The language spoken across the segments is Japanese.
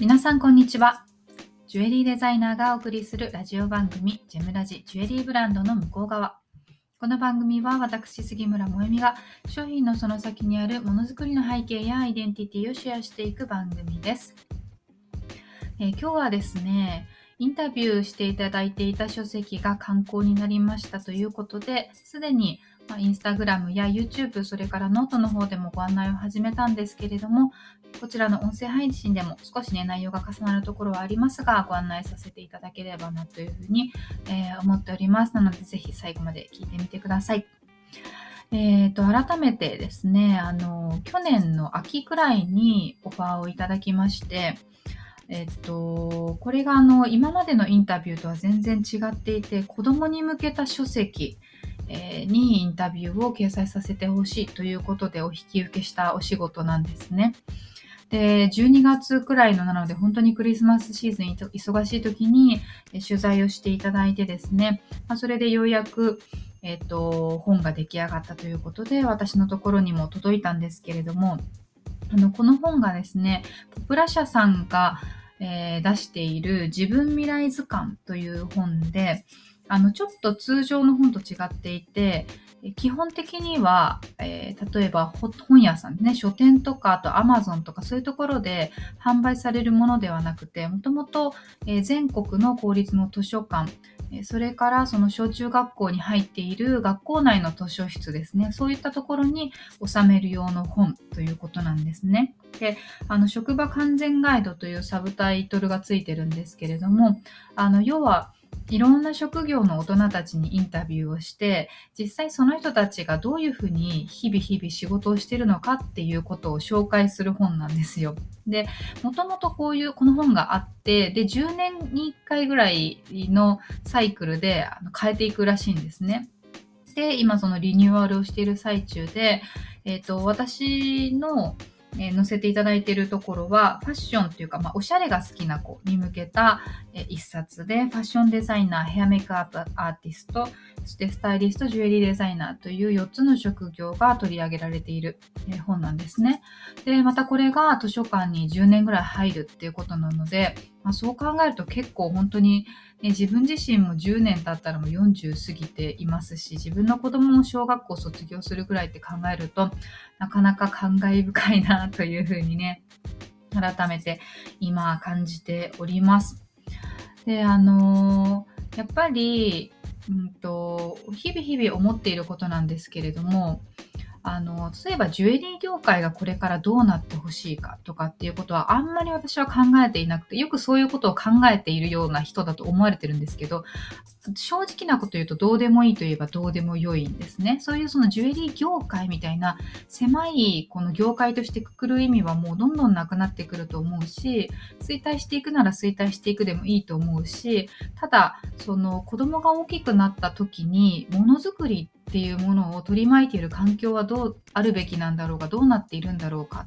皆さんこんにちは。ジュエリーデザイナーがお送りするラジオ番組ジェムラジジュエリーブランドの向こう側。この番組は私杉村萌実が商品のその先にあるものづくりの背景やアイデンティティをシェアしていく番組です、えー、今日はですねインタビューしていただいていた書籍が刊行になりましたということですでにまインスタグラムや YouTube、それからノートの方でもご案内を始めたんですけれども、こちらの音声配信でも少しね、内容が重なるところはありますが、ご案内させていただければなというふうに、えー、思っております。なので、ぜひ最後まで聞いてみてください。えーと、改めてですね、あの、去年の秋くらいにオファーをいただきまして、えっと、これがあの今までのインタビューとは全然違っていて子供に向けた書籍えにインタビューを掲載させてほしいということでお引き受けしたお仕事なんですね。で、12月くらいのなので、本当にクリスマスシーズン忙しい時に取材をしていただいてですね、まあ、それでようやく、えっ、と、本が出来上がったということで、私のところにも届いたんですけれども、あの、この本がですね、ポプラ社さんが、えー、出している自分未来図鑑という本で、あのちょっと通常の本と違っていて基本的には、えー、例えば本屋さんね書店とかあとアマゾンとかそういうところで販売されるものではなくてもともと全国の公立の図書館それからその小中学校に入っている学校内の図書室ですねそういったところに収める用の本ということなんですね。であの職場完全ガイドというサブタイトルがついてるんですけれどもあの要はいろんな職業の大人たちにインタビューをして実際その人たちがどういうふうに日々日々仕事をしているのかっていうことを紹介する本なんですよ。でもともとこういうこの本があってで10年に1回ぐらいのサイクルで変えていくらしいんですね。で今そのリニューアルをしている最中で、えーと私のえ載せていただいているところは、ファッションというか、まあ、おしゃれが好きな子に向けた、え一冊で、ファッションデザイナー、ヘアメイクアップアーティスト、そしてスタイリスト、ジュエリーデザイナーという4つの職業が取り上げられている、本なんですね。で、またこれが図書館に10年ぐらい入るっていうことなので、まあ、そう考えると結構本当に、ね、自分自身も10年経ったらもう40過ぎていますし自分の子供も小学校卒業するぐらいって考えるとなかなか感慨深いなというふうにね改めて今感じております。であのー、やっぱり、うんと、日々日々思っていることなんですけれどもあの例えばジュエリー業界がこれからどうなってほしいかとかっていうことはあんまり私は考えていなくてよくそういうことを考えているような人だと思われてるんですけど正直なこと言うとどうでもいいといえばどうでも良いんですね。そういうそのジュエリー業界みたいな狭いこの業界としてくくる意味はもうどんどんなくなってくると思うし衰退していくなら衰退していくでもいいと思うしただその子供が大きくなった時にものづくりってていうものを取り巻いている環境はどうあるべきなんだろうかどうなっているんだろうか。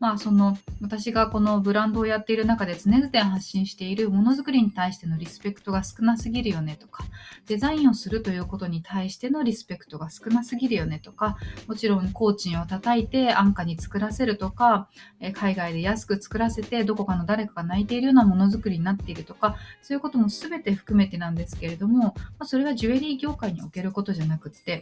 まあその私がこのブランドをやっている中で常々発信しているものづくりに対してのリスペクトが少なすぎるよねとかデザインをするということに対してのリスペクトが少なすぎるよねとかもちろん工賃を叩いて安価に作らせるとか海外で安く作らせてどこかの誰かが泣いているようなものづくりになっているとかそういうことも全て含めてなんですけれども、まあ、それはジュエリー業界におけることじゃなくて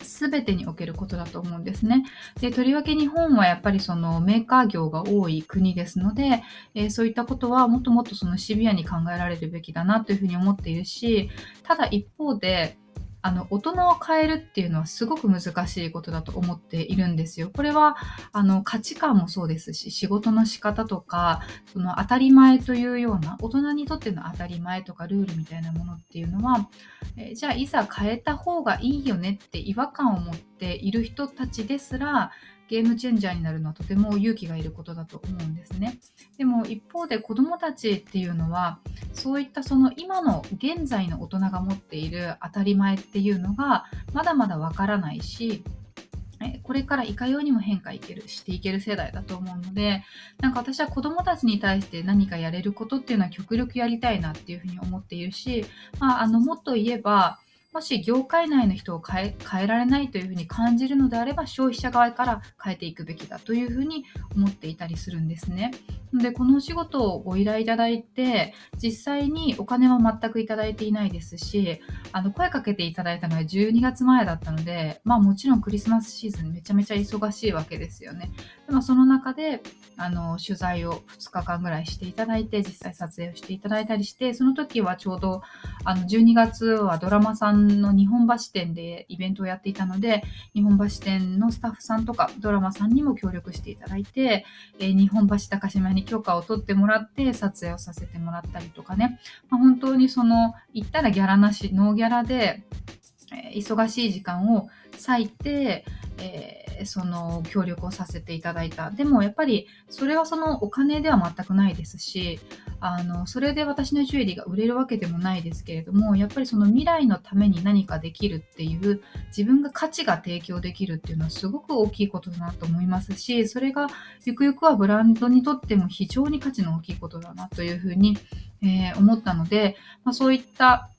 全てにおけることだと思うんですね。でとりわけ日本はやっぱりそのメーカー業が多い国ですので、えー、そういったことはもっともっとそのシビアに考えられるべきだなというふうに思っているしただ一方であの大人を変えるっていうのはすごく難しいことだと思っているんですよ。これはあの価値観もそうですし仕事の仕方とかその当たり前というような大人にとっての当たり前とかルールみたいなものっていうのは、えじゃあいざ変えた方がいいよねって違和感を持っている人たちですらゲームチェンジャーになるのはとても勇気がいることだと思うんですね。でも一方で子どもたちっていうのはそういったその今の現在の大人が持っている当たり前っていうのがまだまだわからないしこれからいかようにも変化いけるしていける世代だと思うのでなんか私は子どもたちに対して何かやれることっていうのは極力やりたいなっていうふうに思っているし、まあ、あのもっと言えばもし業界内の人を変え変えられないというふうに感じるのであれば消費者側から変えていくべきだというふうに思っていたりするんですね。でこのお仕事をご依頼いただいて実際にお金は全くいただいていないですしあの声かけていただいたのは12月前だったので、まあ、もちろんクリスマスシーズンめちゃめちゃ忙しいわけですよね。でもその中であの取材を2日間ぐらいしていただいて実際撮影をしていただいたりしてその時はちょうどあの12月はドラマさんの日本橋店でイベントをやっていたので日本橋店のスタッフさんとかドラマさんにも協力していただいて、えー、日本橋高島に許可を取ってもらって撮影をさせてもらったりとかね、まあ、本当にその行ったらギャラなしノーギャラで、えー、忙しい時間を割いて、えーその協力をさせていただいた。でもやっぱりそれはそのお金では全くないですしあのそれで私のジュエリーが売れるわけでもないですけれどもやっぱりその未来のために何かできるっていう自分が価値が提供できるっていうのはすごく大きいことだなと思いますしそれがゆくゆくはブランドにとっても非常に価値の大きいことだなというふうに、えー、思ったので、まあ、そういった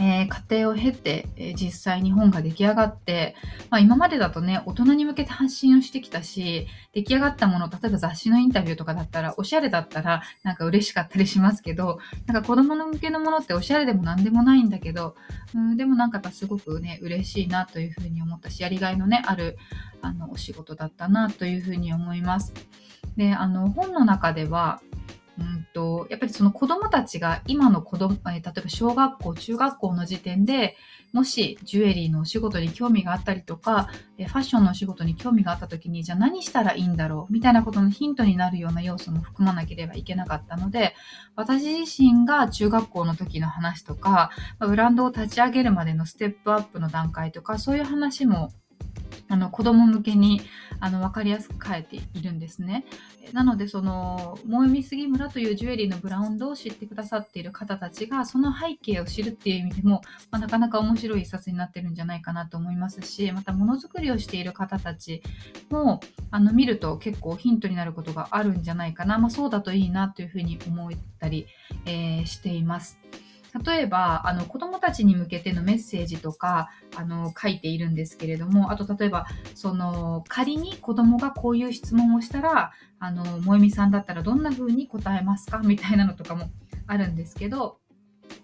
えー、過程を経て、えー、実際に本が出来上がって、まあ、今までだとね、大人に向けて発信をしてきたし、出来上がったもの、例えば雑誌のインタビューとかだったら、おしゃれだったらなんか嬉しかったりしますけど、なんか子供の向けのものっておしゃれでも何でもないんだけど、うん、でもなんかすごくね、嬉しいなというふうに思ったし、やりがいのね、あるあのお仕事だったなというふうに思います。で、あの本の中では、やっぱりその子どもたちが今の子供、え例えば小学校、中学校の時点でもしジュエリーのお仕事に興味があったりとか、ファッションのお仕事に興味があった時に、じゃあ何したらいいんだろうみたいなことのヒントになるような要素も含まなければいけなかったので、私自身が中学校の時の話とか、ブランドを立ち上げるまでのステップアップの段階とか、そういう話もあの子供向けにあの分かりやすく書いているんですね。なのでその萌み杉村というジュエリーのブランドを知ってくださっている方たちがその背景を知るっていう意味でも、まあ、なかなか面白い一冊になってるんじゃないかなと思いますしまたものづくりをしている方たちもあの見ると結構ヒントになることがあるんじゃないかな、まあ、そうだといいなというふうに思ったり、えー、しています。例えばあの子どもたちに向けてのメッセージとかあの書いているんですけれどもあと例えばその仮に子どもがこういう質問をしたらあの萌実さんだったらどんな風に答えますか？みたいなのとかもあるんですけど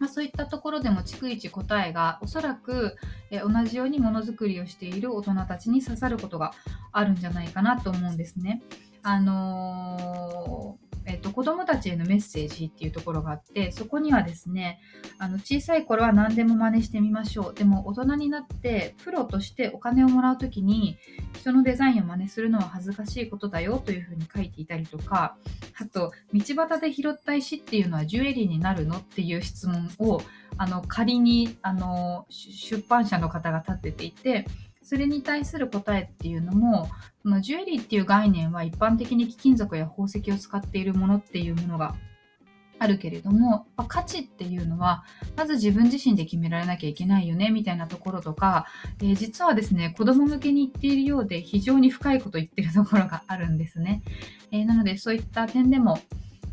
まあ、そういったところでも逐一答えがおそらく、え同じようにものづくりをしている大人たちに刺さることがあるんじゃないかなと思うんですね。あのーえっと、子供たちへのメッセージっていうところがあって、そこにはですね、あの小さい頃は何でも真似してみましょう。でも大人になってプロとしてお金をもらう時に人のデザインを真似するのは恥ずかしいことだよというふうに書いていたりとか、あと、道端で拾った石っていうのはジュエリーになるのっていう質問をあの仮にあの出版社の方が立てていて、それに対する答えっていうのもそのジュエリーっていう概念は一般的に貴金属や宝石を使っているものっていうものがあるけれども価値っていうのはまず自分自身で決められなきゃいけないよねみたいなところとか、えー、実はですね子供向けに言っているようで非常に深いこと言ってるところがあるんですね、えー、なのでそういった点でも、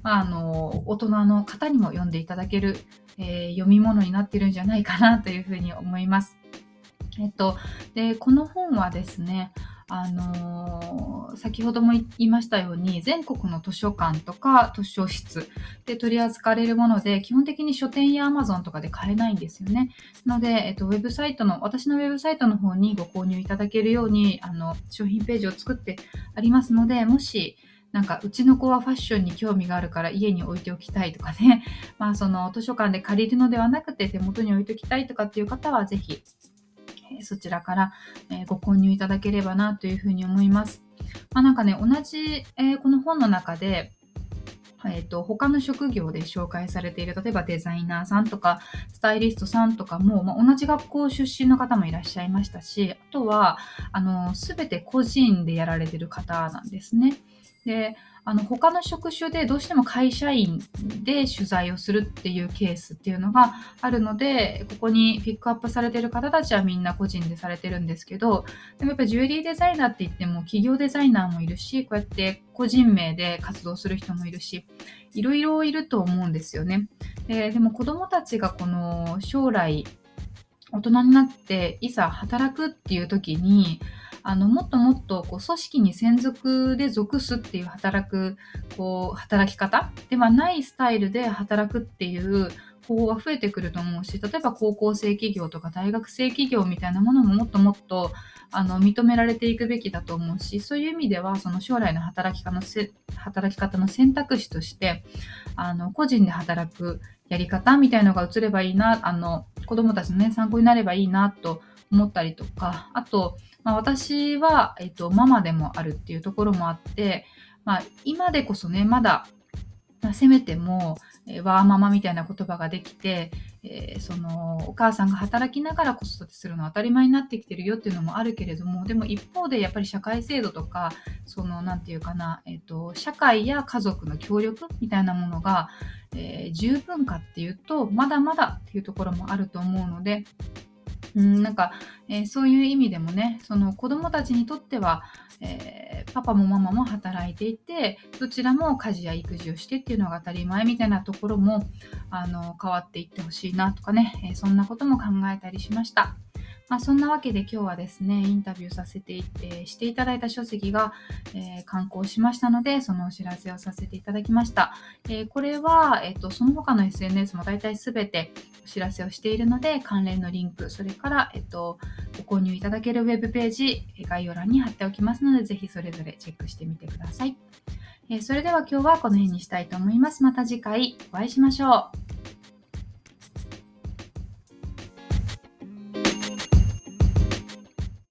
まあ、あの大人の方にも読んでいただける、えー、読み物になってるんじゃないかなというふうに思います。えっと、でこの本はですねあのー、先ほども言いましたように全国の図書館とか図書室で取り扱われるもので基本的に書店や Amazon とかで買えないんですよね。なので、えっと、ウェブサイトの私のウェブサイトの方にご購入いただけるようにあの商品ページを作ってありますのでもしなんかうちの子はファッションに興味があるから家に置いておきたいとかね、まあ、その図書館で借りるのではなくて手元に置いておきたいとかっていう方はぜひそちらからえご購入いただければなというふうに思います。まあ、なんかね、同じ、えこの本の中で、えーと、他の職業で紹介されている例えばデザイナーさんとかスタイリストさんとかも、まあ、同じ学校出身の方もいらっしゃいましたしあとはあの全て個人でやられてる方なんですね。であの他の職種でどうしても会社員で取材をするっていうケースっていうのがあるのでここにピックアップされてる方たちはみんな個人でされてるんですけどでもやっぱジュエリーデザイナーって言っても企業デザイナーもいるしこうやって個人名で活動する人もいるしいろいろいると思うんですよね。ででも子どもたちがこの将来大人になっていざ働くっていう時にあのもっともっとこう組織に専属で属すっていう働くこう働き方ではないスタイルで働くっていう方法が増えてくると思うし例えば高校生企業とか大学生企業みたいなものももっともっとあの認められていくべきだと思うしそういう意味ではその将来の働き方の働き方の選択肢としてあの個人で働くやり方みたいのが移ればいいなあの子どもたちの、ね、参考になればいいなと思思ったりとかあと、まあ、私は、えっと、ママでもあるっていうところもあって、まあ、今でこそねまだ、まあ、せめてもえー、ワーママみたいな言葉ができて、えー、そのお母さんが働きながら子育てするのは当たり前になってきてるよっていうのもあるけれどもでも一方でやっぱり社会制度とかその何て言うかな、えーと、社会や家族の協力みたいなものが、えー、十分かっていうとまだまだっていうところもあると思うのでうんなんか、えー、そういう意味でもねその子どもたちにとっては、えー、パパもママも働いていてどちらも家事や育児をしてっていうのが当たり前みたいなところもあの変わっていってほしいなとかね、えー、そんなことも考えたりしました。まあ、そんなわけで今日はですね、インタビューさせて、えー、していただいた書籍が、えー、刊行しましたので、そのお知らせをさせていただきました。えー、これは、えーと、その他の SNS も大体すべてお知らせをしているので、関連のリンク、それから、えーと、ご購入いただけるウェブページ、概要欄に貼っておきますので、ぜひそれぞれチェックしてみてください。えそれでは今日はこの辺にしたいと思います。また次回お会いしましょう。